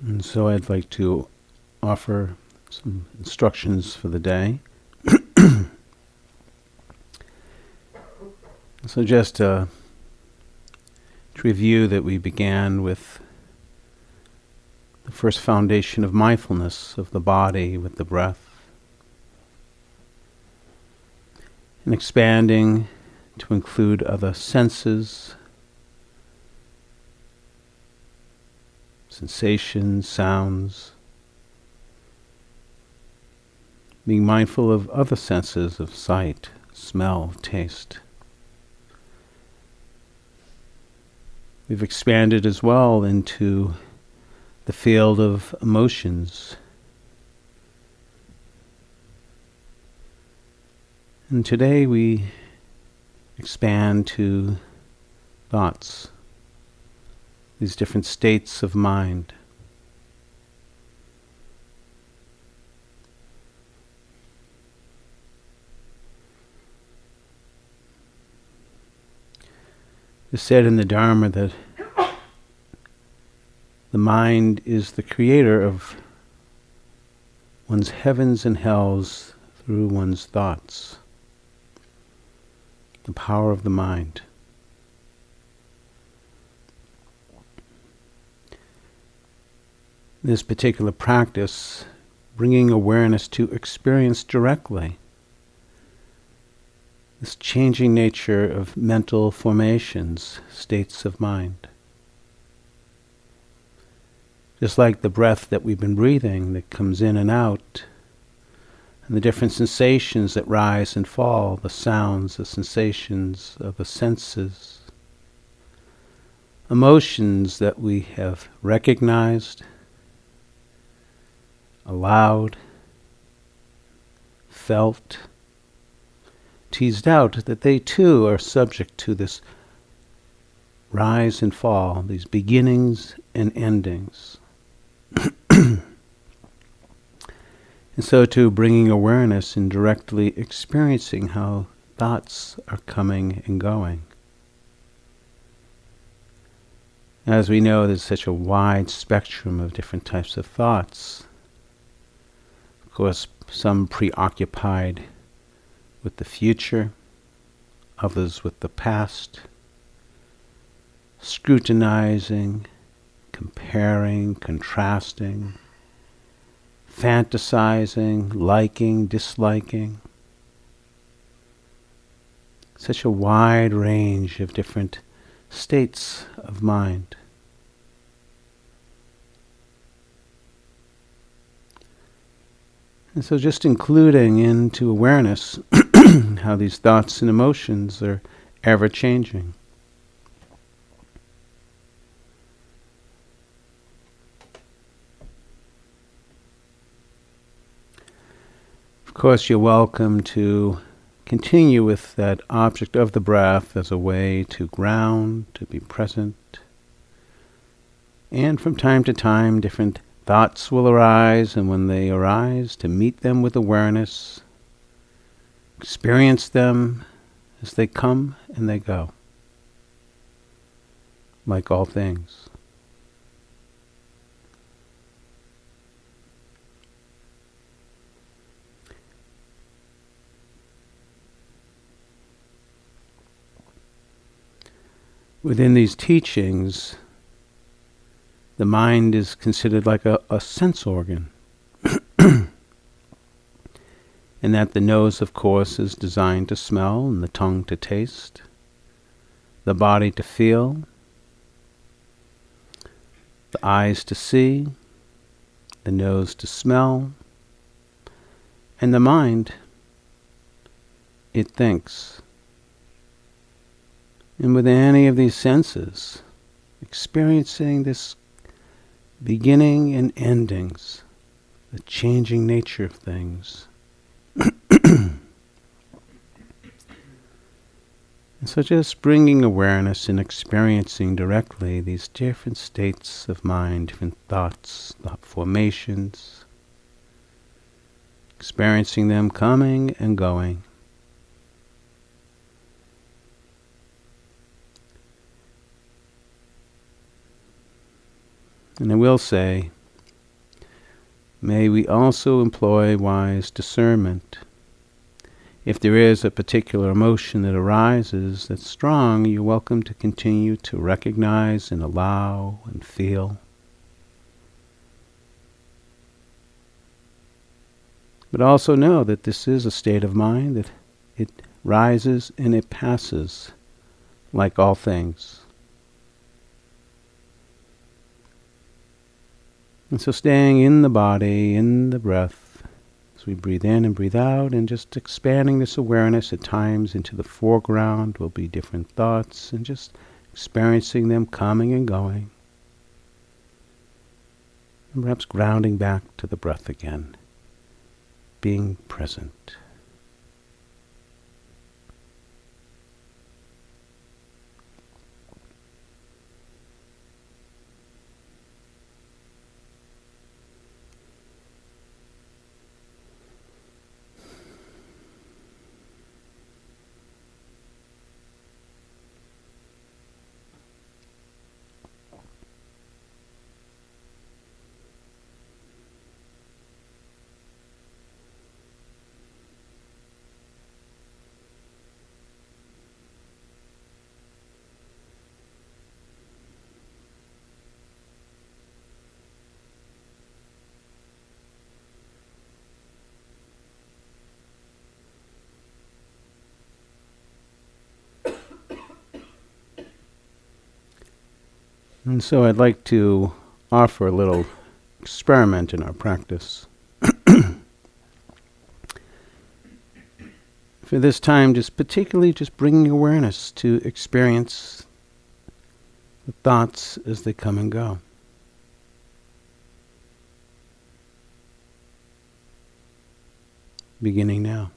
And so I'd like to offer some instructions for the day. so just uh, to review that we began with the first foundation of mindfulness of the body with the breath. And expanding to include other senses, sensations, sounds. Being mindful of other senses of sight, smell, taste. We've expanded as well into the field of emotions. And today we expand to thoughts, these different states of mind. It's said in the Dharma that the mind is the creator of one's heavens and hells through one's thoughts. The power of the mind. This particular practice, bringing awareness to experience directly this changing nature of mental formations, states of mind. Just like the breath that we've been breathing that comes in and out, and the different sensations that rise and fall, the sounds, the sensations of the senses, emotions that we have recognized, allowed, felt teased out that they too are subject to this rise and fall, these beginnings and endings. and so, to bringing awareness and directly experiencing how thoughts are coming and going. As we know, there's such a wide spectrum of different types of thoughts. Course, some preoccupied with the future, others with the past, scrutinizing, comparing, contrasting, fantasizing, liking, disliking. Such a wide range of different states of mind. And so just including into awareness how these thoughts and emotions are ever changing. Of course, you're welcome to continue with that object of the breath as a way to ground, to be present. And from time to time, different thoughts will arise, and when they arise, to meet them with awareness Experience them as they come and they go, like all things. Within these teachings, the mind is considered like a, a sense organ. and that the nose, of course, is designed to smell and the tongue to taste, the body to feel, the eyes to see, the nose to smell, and the mind, it thinks. And with any of these senses, experiencing this beginning and endings, the changing nature of things, and so just bringing awareness and experiencing directly these different states of mind, different thoughts, thought formations, experiencing them coming and going. And I will say, may we also employ wise discernment. If there is a particular emotion that arises that's strong, you're welcome to continue to recognize and allow and feel. But also know that this is a state of mind, that it rises and it passes like all things. And so staying in the body, in the breath, as we breathe in and breathe out, and just expanding this awareness at times into the foreground will be different thoughts, and just experiencing them coming and going. And perhaps grounding back to the breath again, being present. And so I'd like to offer a little experiment in our practice. For this time, just particularly just bringing awareness to experience the thoughts as they come and go. Beginning now.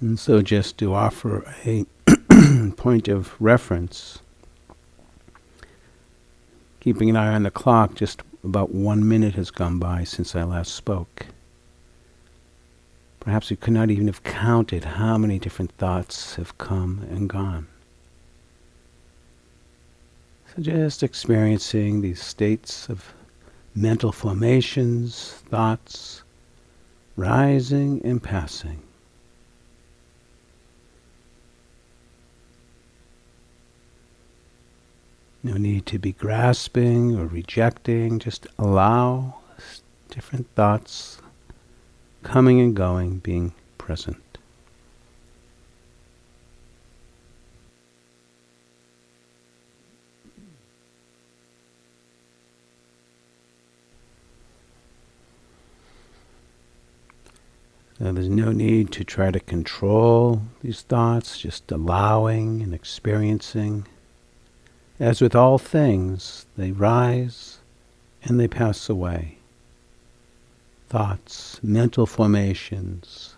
And so, just to offer a point of reference, keeping an eye on the clock, just about one minute has gone by since I last spoke. Perhaps you could not even have counted how many different thoughts have come and gone. So, just experiencing these states of mental formations, thoughts, rising and passing. No need to be grasping or rejecting, just allow different thoughts coming and going, being present. So there's no need to try to control these thoughts, just allowing and experiencing. As with all things, they rise and they pass away. Thoughts, mental formations,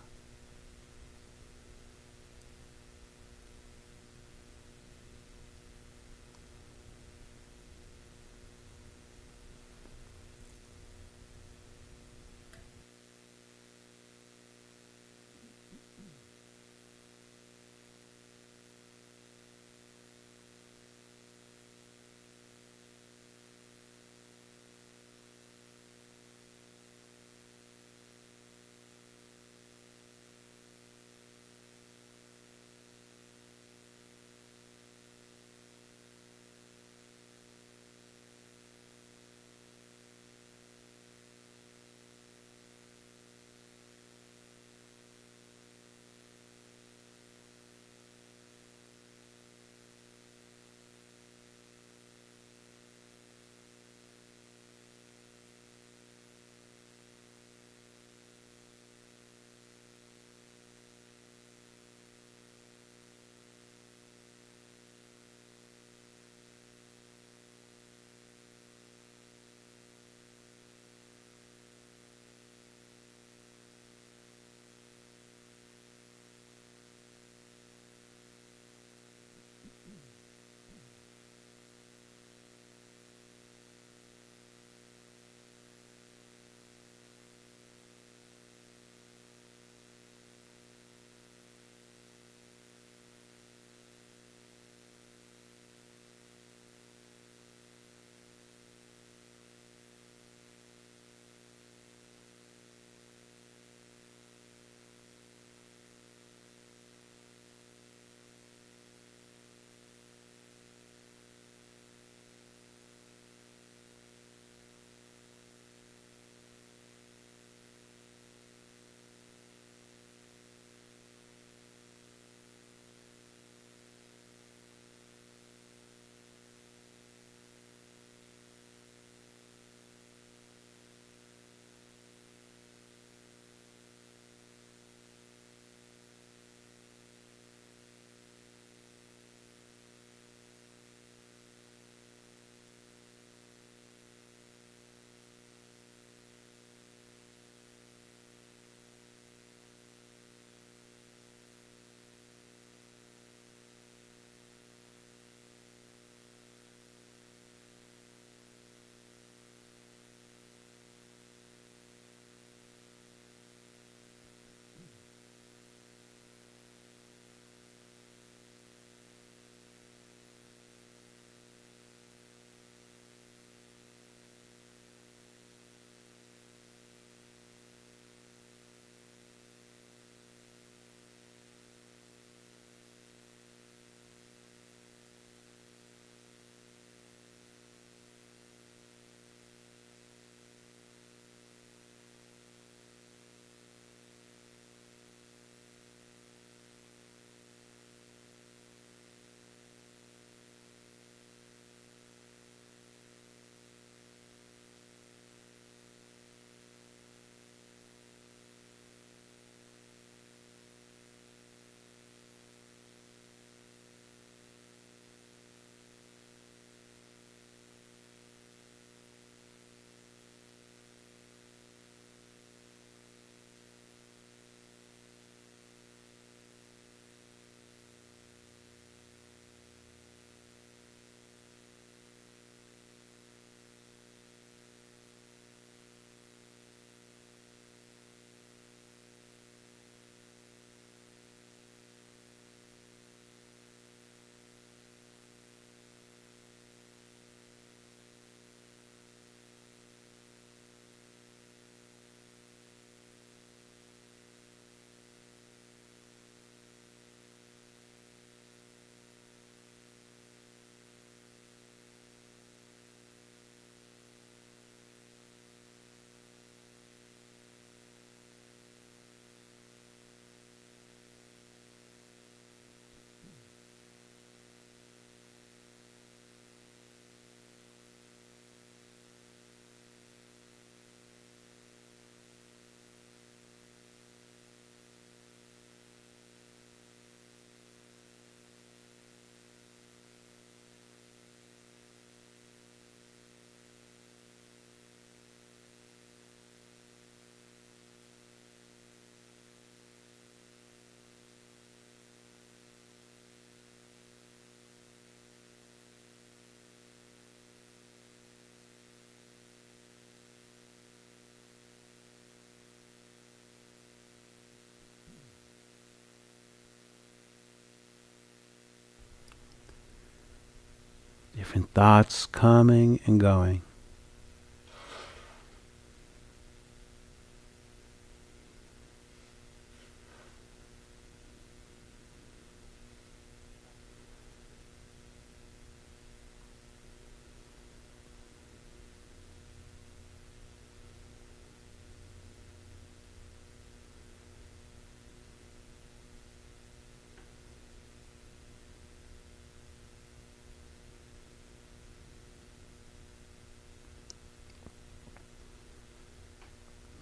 different thoughts coming and going.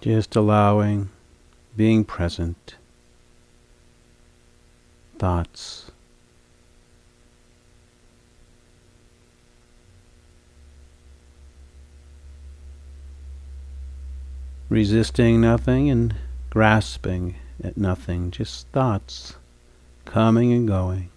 Just allowing, being present, thoughts. Resisting nothing and grasping at nothing, just thoughts coming and going.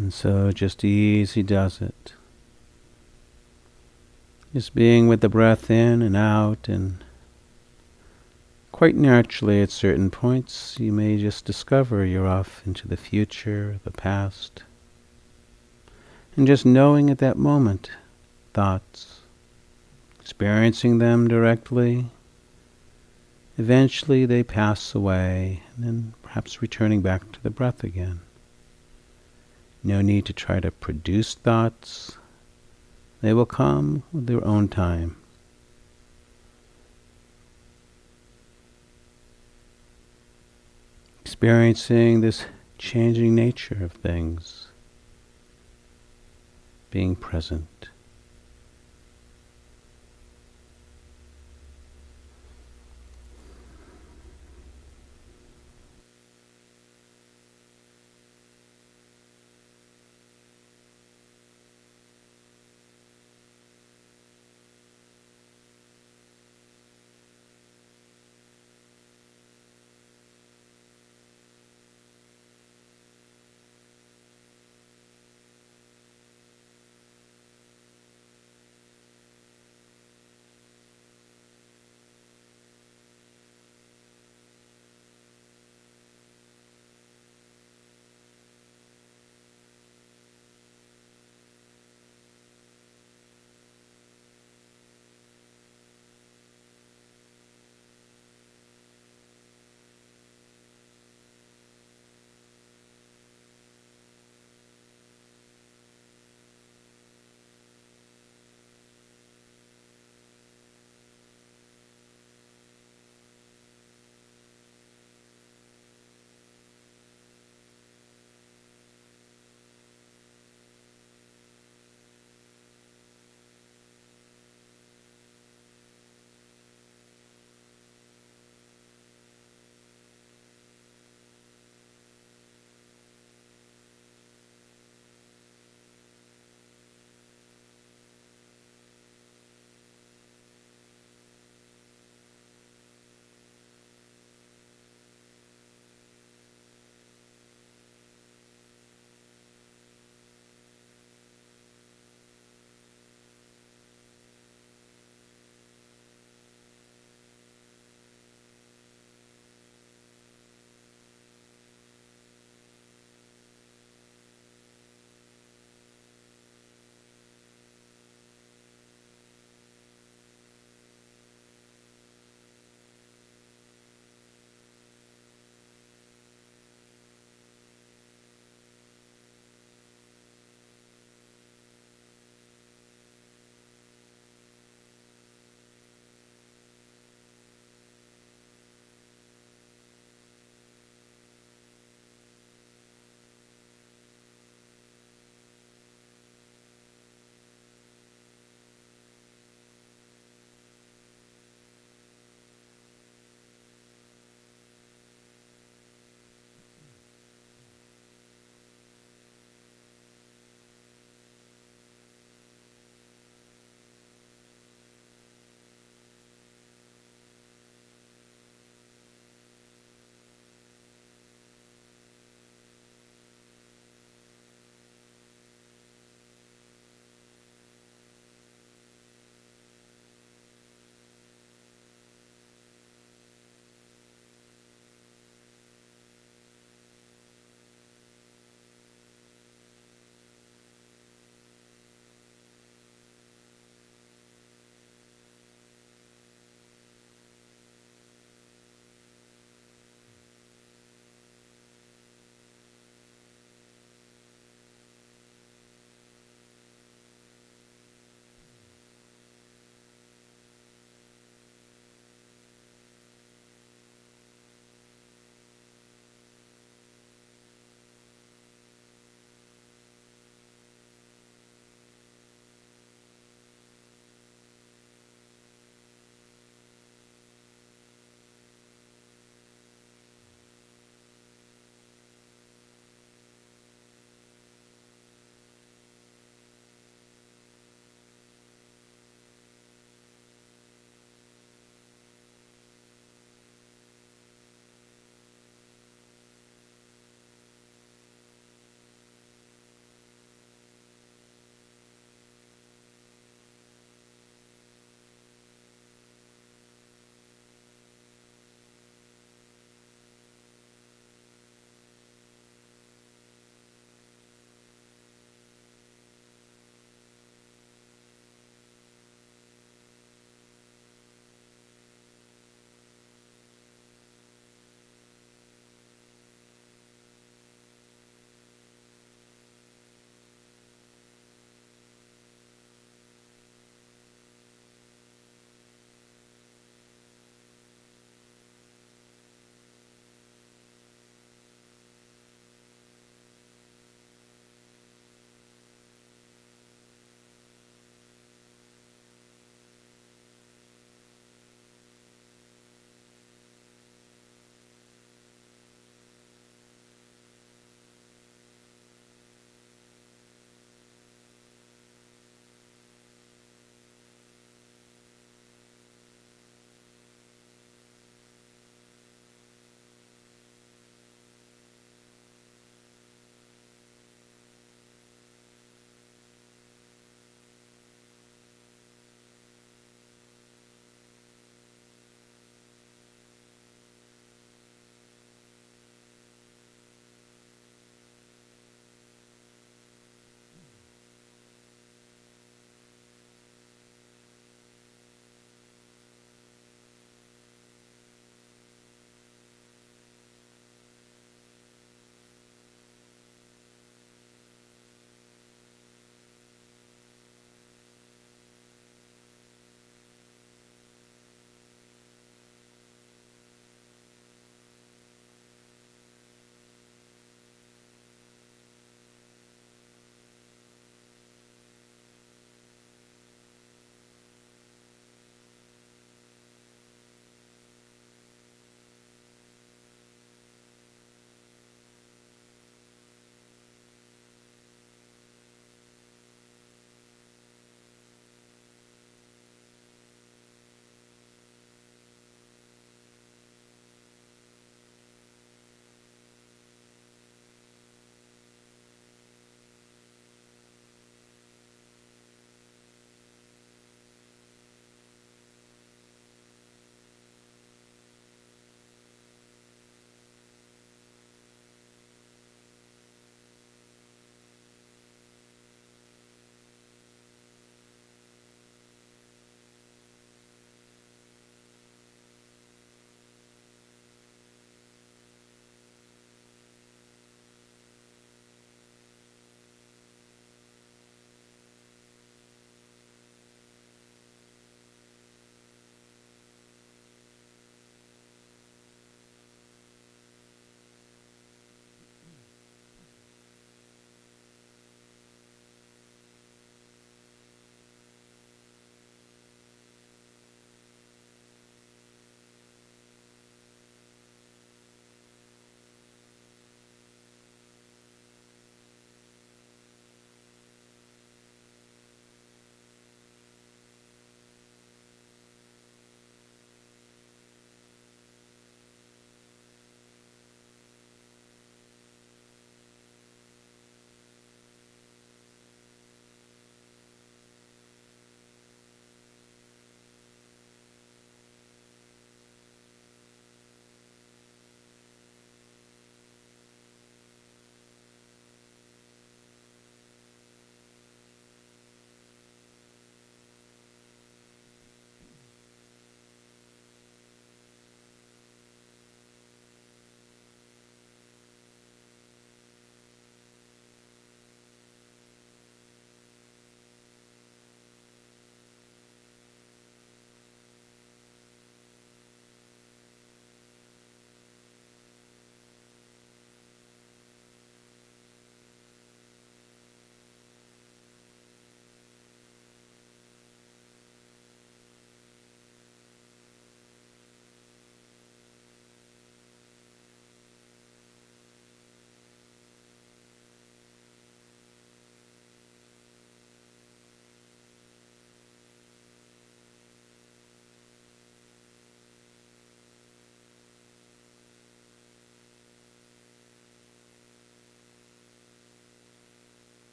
And so just easy does it. Just being with the breath in and out and quite naturally at certain points you may just discover you're off into the future, the past. And just knowing at that moment thoughts, experiencing them directly, eventually they pass away and then perhaps returning back to the breath again. No need to try to produce thoughts. They will come with their own time. Experiencing this changing nature of things, being present.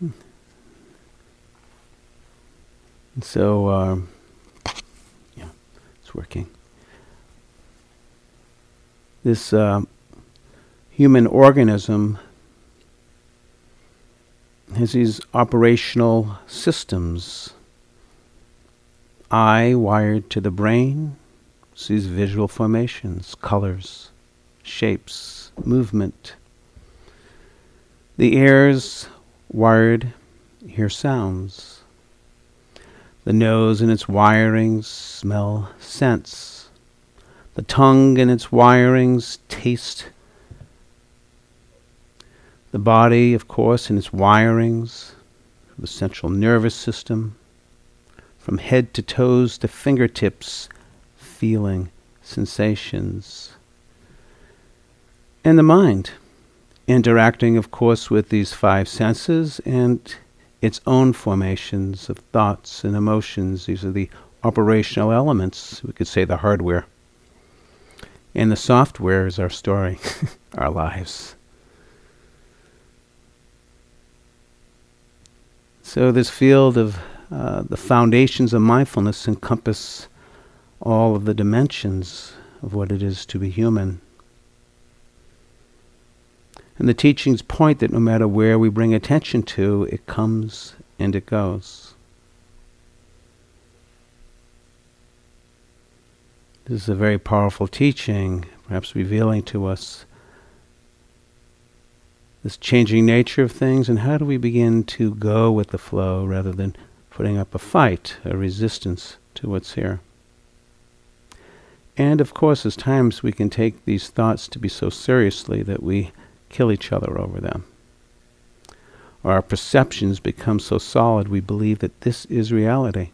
And so, um, yeah, it's working. This uh, human organism has these operational systems. Eye wired to the brain sees visual formations, colors, shapes, movement. The ears wired hear sounds. The nose and its wirings smell scents. The tongue and its wirings taste the body, of course, and its wirings, the central nervous system, from head to toes to fingertips, feeling sensations. And the mind, interacting, of course, with these five senses and its own formations of thoughts and emotions. These are the operational elements, we could say the hardware. And the software is our story, our lives. So, this field of uh, the foundations of mindfulness encompass all of the dimensions of what it is to be human. And the teachings point that no matter where we bring attention to, it comes and it goes. This is a very powerful teaching, perhaps revealing to us this changing nature of things, and how do we begin to go with the flow rather than putting up a fight, a resistance to what's here. And of course, as times we can take these thoughts to be so seriously that we kill each other over them. Or our perceptions become so solid we believe that this is reality.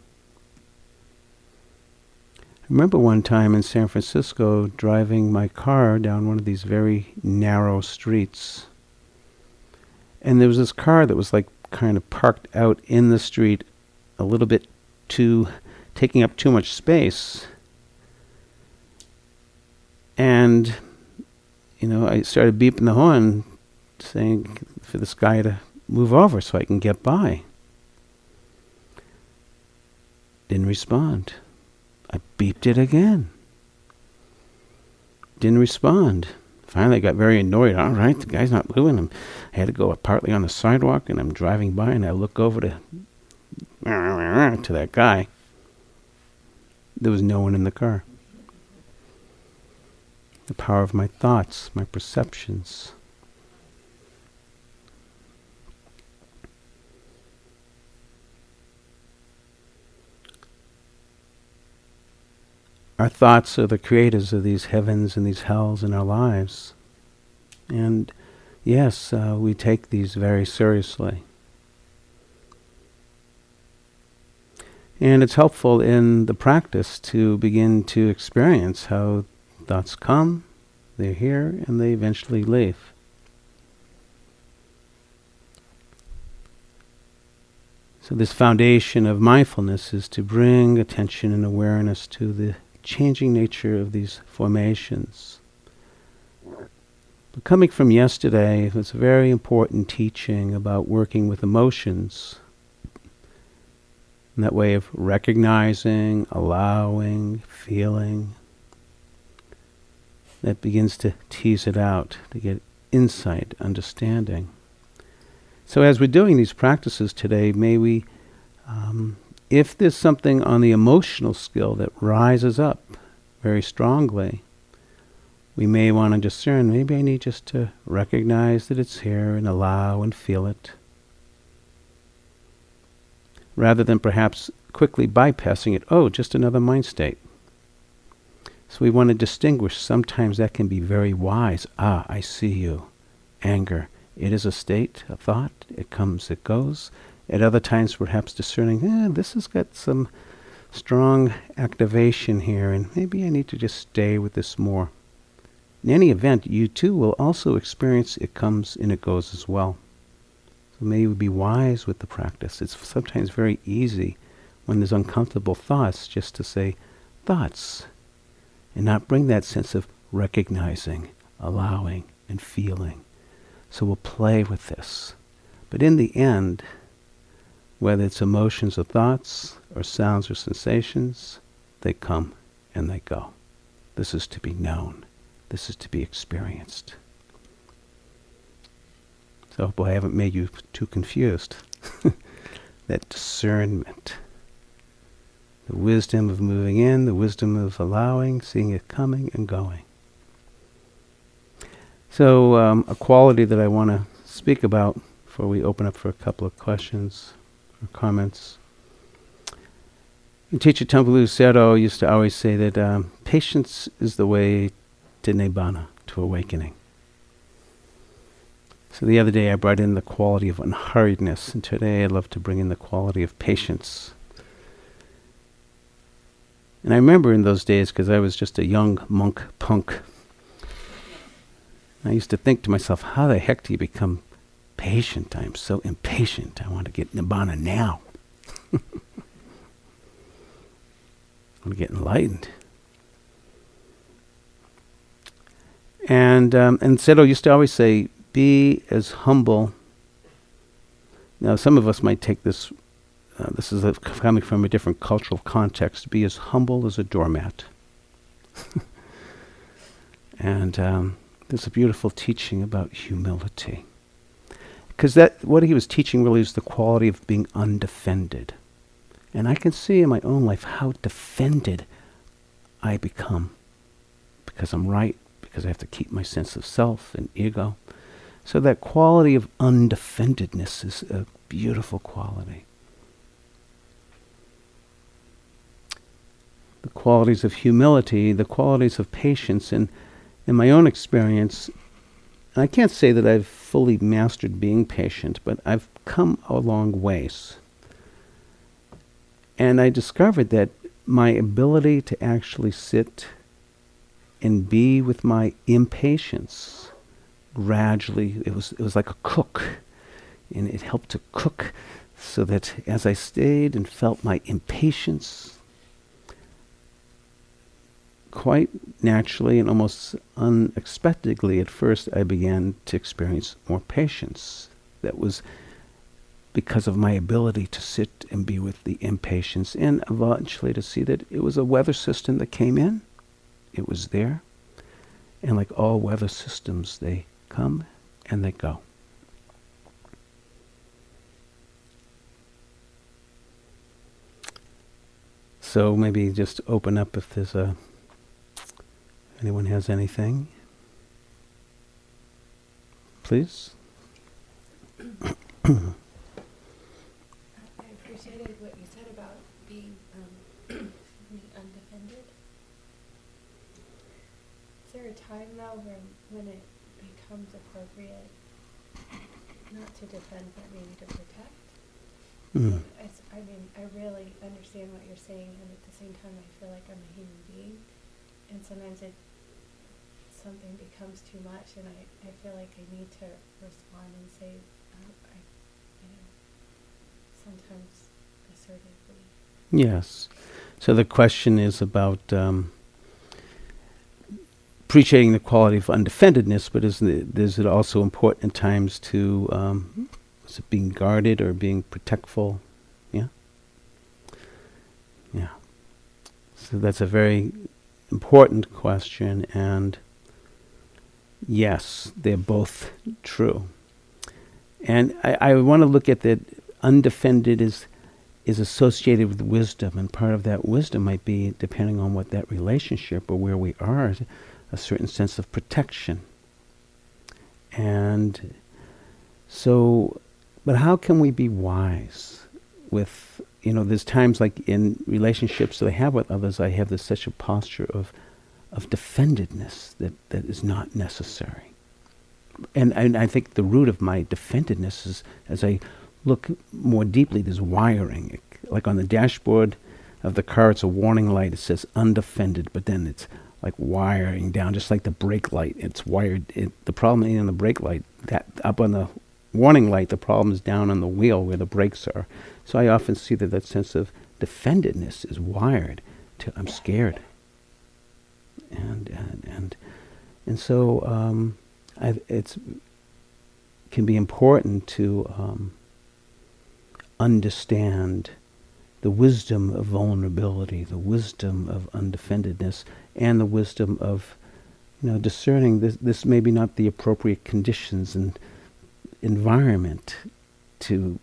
I remember one time in San Francisco driving my car down one of these very narrow streets and there was this car that was like kind of parked out in the street a little bit too taking up too much space and you know i started beeping the horn saying for this guy to move over so i can get by didn't respond i beeped it again didn't respond Finally, I got very annoyed. All right, the guy's not moving. I'm, I had to go partly on the sidewalk, and I'm driving by, and I look over to to that guy. There was no one in the car. The power of my thoughts, my perceptions. Our thoughts are the creators of these heavens and these hells in our lives. And yes, uh, we take these very seriously. And it's helpful in the practice to begin to experience how thoughts come, they're here, and they eventually leave. So, this foundation of mindfulness is to bring attention and awareness to the changing nature of these formations. But coming from yesterday, it's a very important teaching about working with emotions. And that way of recognizing, allowing, feeling, that begins to tease it out, to get insight, understanding. So, as we're doing these practices today, may we um, if there's something on the emotional skill that rises up very strongly, we may want to discern maybe I need just to recognize that it's here and allow and feel it. Rather than perhaps quickly bypassing it, oh, just another mind state. So we want to distinguish. Sometimes that can be very wise. Ah, I see you. Anger. It is a state, a thought. It comes, it goes. At other times, perhaps discerning, eh, this has got some strong activation here, and maybe I need to just stay with this more. In any event, you too will also experience it comes and it goes as well. So maybe be wise with the practice. It's sometimes very easy when there's uncomfortable thoughts just to say, thoughts, and not bring that sense of recognizing, allowing, and feeling. So we'll play with this But in the end, whether it's emotions or thoughts, or sounds or sensations, they come and they go. This is to be known. This is to be experienced. So, boy, I haven't made you too confused. that discernment. The wisdom of moving in, the wisdom of allowing, seeing it coming and going. So, um, a quality that I want to speak about before we open up for a couple of questions or comments. And teacher Taungpulu Sayadaw used to always say that um, patience is the way to nibbana, to awakening. So the other day I brought in the quality of unhurriedness, and today I'd love to bring in the quality of patience. And I remember in those days, because I was just a young monk punk, I used to think to myself, how the heck do you become patient? I am so impatient. I want to get nibbana now. I want to get enlightened. And um, and Sayadaw used to always say, be as humble. Now, some of us might take this, uh, this is a, coming from a different cultural context, be as humble as a doormat. and um, there's a beautiful teaching about humility. Because that what he was teaching really is the quality of being undefended. And I can see in my own life how defended I become. Because I'm right, because I have to keep my sense of self and ego. So that quality of undefendedness is a beautiful quality. The qualities of humility, the qualities of patience, and in my own experience, I can't say that I've fully mastered being patient, but I've come a long ways. And I discovered that my ability to actually sit and be with my impatience gradually, it was, it was like a cook. And it helped to cook so that as I stayed and felt my impatience, quite naturally and almost unexpectedly at first, I began to experience more patience. That was because of my ability to sit and be with the impatience, and eventually to see that it was a weather system that came in. It was there. And like all weather systems, they come and they go. So maybe just open up if there's a anyone has anything. Please. I appreciated what you said about being um, undefended. Is there a time though when, when it becomes appropriate not to defend but maybe to protect. Mm. I, s- I mean, I really understand what you're saying, and at the same time, I feel like I'm a human being, and sometimes it something becomes too much, and I, I feel like I need to respond and say, uh, I, you know, sometimes assertively. Yes. So the question is about um, appreciating the quality of undefendedness, but is it, is it also important at times to um, is it being guarded or being protectful? Yeah. Yeah. So that's a very important question, and yes, they're both true. And I, I want to look at that undefended is is associated with wisdom, and part of that wisdom might be, depending on what that relationship or where we are, a certain sense of protection. And so, but how can we be wise with, you know, there's times like in relationships that I have with others, I have this such a posture of, of defendedness that, that is not necessary. And, and I think the root of my defendedness is as I look more deeply, there's wiring. Like on the dashboard of the car, it's a warning light. It says undefended, but then it's like wiring down, just like the brake light. It's wired. It, the problem ain't the brake light. That up on the warning light, the problem is down on the wheel where the brakes are. So I often see that that sense of defendedness is wired to I'm scared. And and and, and so um, it's can be important to um, understand the wisdom of vulnerability, the wisdom of undefendedness, and the wisdom of you know discerning this this may be not the appropriate conditions and environment to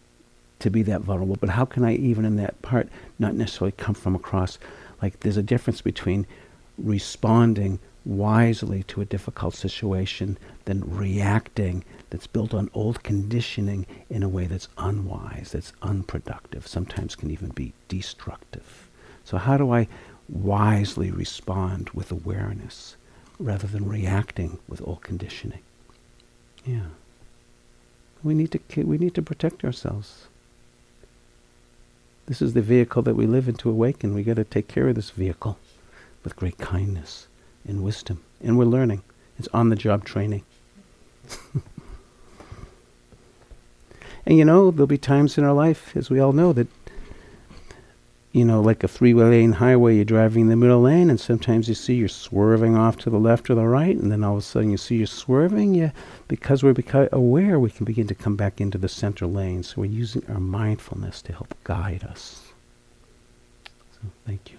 to be that vulnerable. But how can I even in that part not necessarily come from across like there's a difference between responding wisely to a difficult situation than reacting that's built on old conditioning in a way that's unwise, that's unproductive, sometimes can even be destructive. So, how do I wisely respond with awareness rather than reacting with old conditioning? Yeah. We need to, we need to protect ourselves. This is the vehicle that we live in to awaken. We've got to take care of this vehicle with great kindness and wisdom. And we're learning. It's on the job training. and you know, there'll be times in our life, as we all know, that, you know, like a three lane highway, you're driving in the middle lane, and sometimes you see you're swerving off to the left or the right, and then all of a sudden you see you're swerving. Yeah, because we're beca- aware, we can begin to come back into the center lane. So we're using our mindfulness to help guide us. So thank you.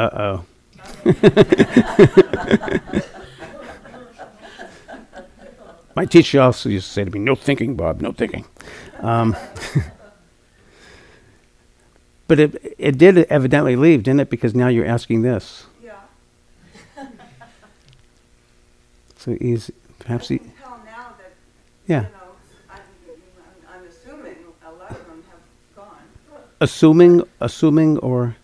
Uh oh. My teacher also used to say to me, "No thinking, Bob. No thinking." Um, but it it did evidently leave, didn't it? Because now you're asking this. Yeah. so he's perhaps he. yeah. You know, assuming, assuming, or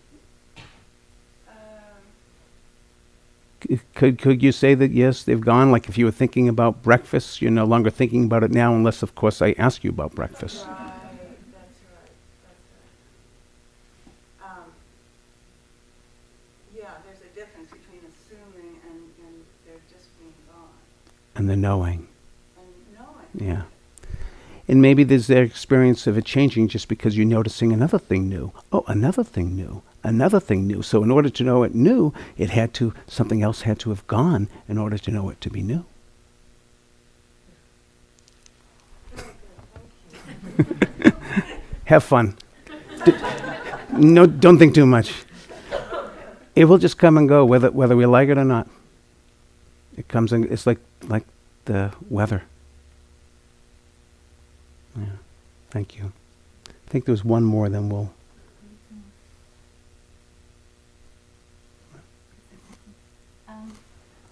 could could you say that yes, they've gone? Like if you were thinking about breakfast, you're no longer thinking about it now, unless of course I ask you about breakfast. Right. That's right. That's right. Um, yeah, there's a difference between assuming and, and they're just being gone. And the knowing. And knowing. Yeah. And maybe there's that experience of it changing just because you're noticing another thing new. Oh, another thing new. Another thing new. So in order to know it new, it had to something else had to have gone in order to know it to be new. have fun. No, don't think too much. It will just come and go, whether whether we like it or not. It comes and it's like like the weather. Yeah. Thank you. I think there's one more, then we'll. Um,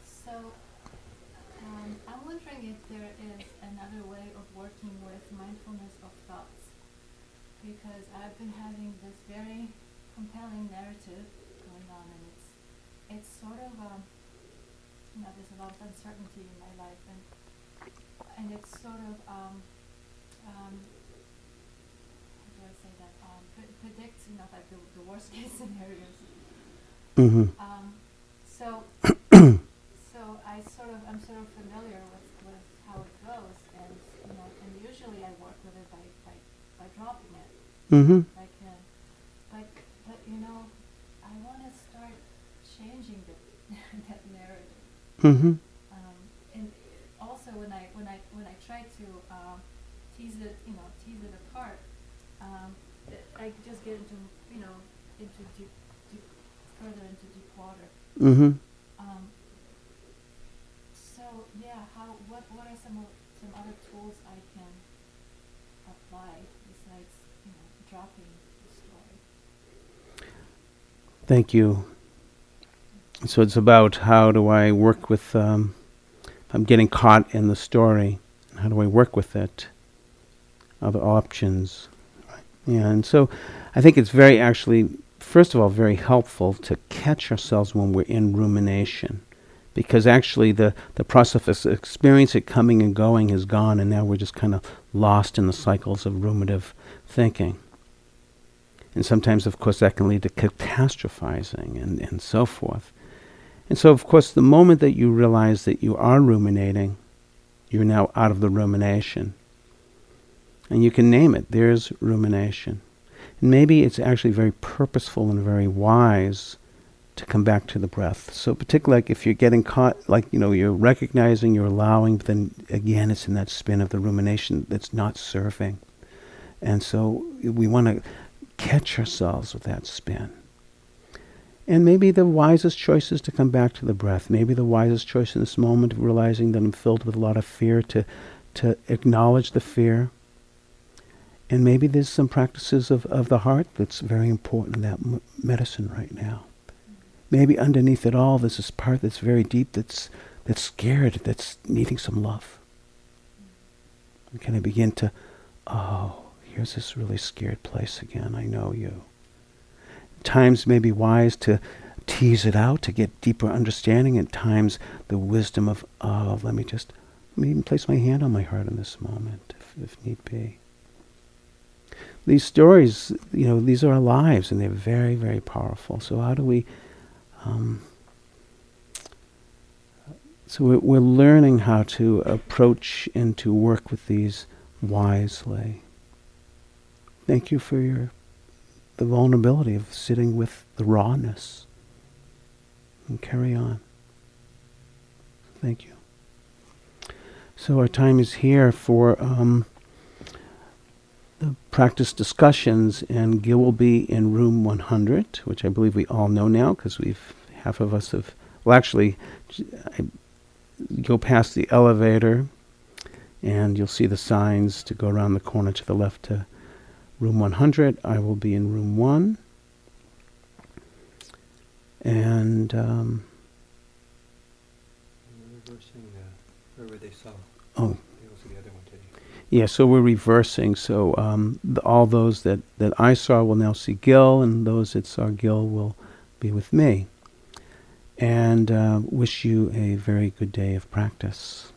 so, um, I'm wondering if there is another way of working with mindfulness of thoughts. Because I've been having this very compelling narrative going on, and it's it's sort of um, you know there's a lot of uncertainty in my life, and and it's sort of um, um, how do I say that, um, pre- predicts, you know, like the, the worst case scenarios. Mm-hmm. Um, so, so I sort of, I'm sort of familiar with, with how it goes, and you know, and usually I work with it by, by, by dropping it. Mm-hmm. I can, but, but you know, I want to start changing the, that narrative. Mm-hmm. Um, and also when I when I when I try to uh, tease it, you know, tease it apart, um, I just get into, you know, into deep, deep, further into deep water. Mm-hmm. Um, so yeah, how, what, what are some of, some other tools I can apply besides, you know, dropping the story? Thank you. So it's about how do I work with, um, I'm getting caught in the story, how do I work with it? Other options. Yeah, and so I think it's very actually, first of all, very helpful to catch ourselves when we're in rumination, because actually the, the process of experience it coming and going is gone, and now we're just kind of lost in the cycles of ruminative thinking. And sometimes, of course, that can lead to catastrophizing and, and so forth. And so, of course, the moment that you realize that you are ruminating, you're now out of the rumination. And you can name it. There's rumination. And maybe it's actually very purposeful and very wise to come back to the breath. So particularly like if you're getting caught, like, you know, you're recognizing, you're allowing, but then again it's in that spin of the rumination that's not serving. And so we want to catch ourselves with that spin. And maybe the wisest choice is to come back to the breath. Maybe the wisest choice in this moment of realizing that I'm filled with a lot of fear to, to acknowledge the fear. And maybe there's some practices of, of the heart that's very important in that m- medicine right now. Maybe underneath it all, there's this part that's very deep that's, that's scared, that's needing some love. And can I begin to, oh, here's this really scared place again. I know you. Times may be wise to tease it out to get deeper understanding. At times, the wisdom of, oh, let me just, let me even place my hand on my heart in this moment, if, if need be. These stories, you know, these are our lives, and they're very, very powerful. So how do we um, so we're, we're learning how to approach and to work with these wisely. Thank you for your the vulnerability of sitting with the rawness and carry on. Thank you. So our time is here for um, the practice discussions, and Gil will be in room 100, which I believe we all know now because we've half of us have. Well, actually, I go past the elevator, and you'll see the signs to go around the corner to the left to room 100. I will be in room one, and. Um, reversing the, wherever they saw. Oh, yeah, so we're reversing. So um, the, all those that, that I saw will now see Gil, and those that saw Gil will be with me. And uh, wish you a very good day of practice.